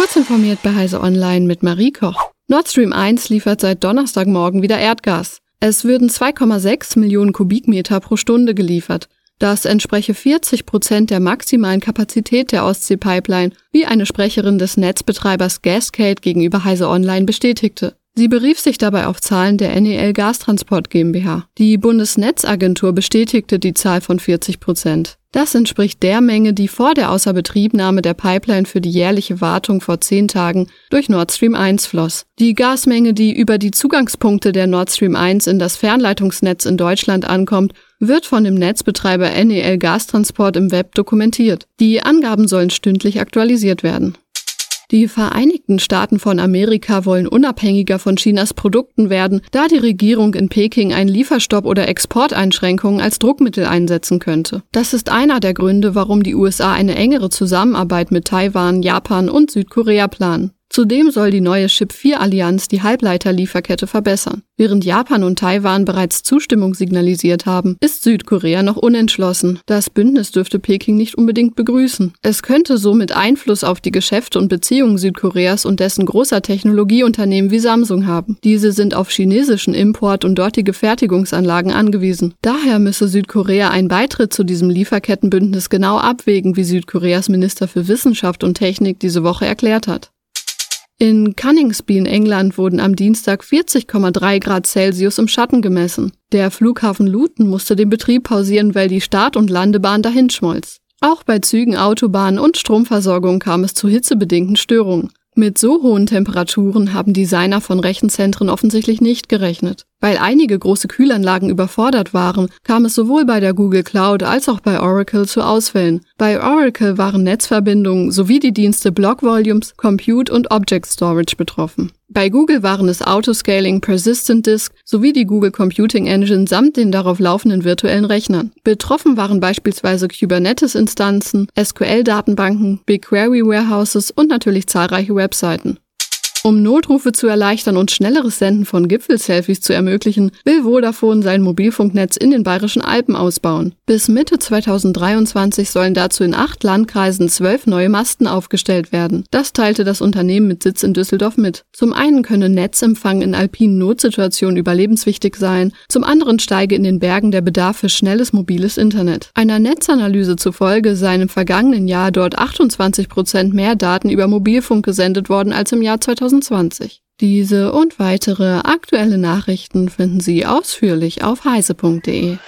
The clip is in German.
Kurz informiert bei Heise Online mit Marie Koch. Nord Stream 1 liefert seit Donnerstagmorgen wieder Erdgas. Es würden 2,6 Millionen Kubikmeter pro Stunde geliefert. Das entspreche 40 Prozent der maximalen Kapazität der Ostsee-Pipeline, wie eine Sprecherin des Netzbetreibers Gascade gegenüber Heise Online bestätigte. Sie berief sich dabei auf Zahlen der NEL Gastransport GmbH. Die Bundesnetzagentur bestätigte die Zahl von 40 Prozent. Das entspricht der Menge, die vor der Außerbetriebnahme der Pipeline für die jährliche Wartung vor zehn Tagen durch Nord Stream 1 floss. Die Gasmenge, die über die Zugangspunkte der Nord Stream 1 in das Fernleitungsnetz in Deutschland ankommt, wird von dem Netzbetreiber NEL Gastransport im Web dokumentiert. Die Angaben sollen stündlich aktualisiert werden. Die Vereinigten Staaten von Amerika wollen unabhängiger von Chinas Produkten werden, da die Regierung in Peking einen Lieferstopp oder Exporteinschränkungen als Druckmittel einsetzen könnte. Das ist einer der Gründe, warum die USA eine engere Zusammenarbeit mit Taiwan, Japan und Südkorea planen. Zudem soll die neue Chip-4-Allianz die Halbleiterlieferkette verbessern. Während Japan und Taiwan bereits Zustimmung signalisiert haben, ist Südkorea noch unentschlossen. Das Bündnis dürfte Peking nicht unbedingt begrüßen. Es könnte somit Einfluss auf die Geschäfte und Beziehungen Südkoreas und dessen großer Technologieunternehmen wie Samsung haben. Diese sind auf chinesischen Import und dortige Fertigungsanlagen angewiesen. Daher müsse Südkorea einen Beitritt zu diesem Lieferkettenbündnis genau abwägen, wie Südkoreas Minister für Wissenschaft und Technik diese Woche erklärt hat. In Cunningsby in England wurden am Dienstag 40,3 Grad Celsius im Schatten gemessen. Der Flughafen Luton musste den Betrieb pausieren, weil die Start- und Landebahn dahinschmolz. Auch bei Zügen, Autobahnen und Stromversorgung kam es zu hitzebedingten Störungen. Mit so hohen Temperaturen haben Designer von Rechenzentren offensichtlich nicht gerechnet. Weil einige große Kühlanlagen überfordert waren, kam es sowohl bei der Google Cloud als auch bei Oracle zu Ausfällen. Bei Oracle waren Netzverbindungen sowie die Dienste Block Volumes, Compute und Object Storage betroffen. Bei Google waren es Autoscaling, Persistent Disk sowie die Google Computing Engine samt den darauf laufenden virtuellen Rechnern. Betroffen waren beispielsweise Kubernetes-Instanzen, SQL-Datenbanken, BigQuery Warehouses und natürlich zahlreiche Webseiten. Um Notrufe zu erleichtern und schnelleres Senden von Gipfelselfies zu ermöglichen, will Vodafone sein Mobilfunknetz in den Bayerischen Alpen ausbauen. Bis Mitte 2023 sollen dazu in acht Landkreisen zwölf neue Masten aufgestellt werden. Das teilte das Unternehmen mit Sitz in Düsseldorf mit. Zum einen könne Netzempfang in alpinen Notsituationen überlebenswichtig sein, zum anderen steige in den Bergen der Bedarf für schnelles mobiles Internet. Einer Netzanalyse zufolge seien im vergangenen Jahr dort 28 Prozent mehr Daten über Mobilfunk gesendet worden als im Jahr 2000 2020. Diese und weitere aktuelle Nachrichten finden Sie ausführlich auf heise.de.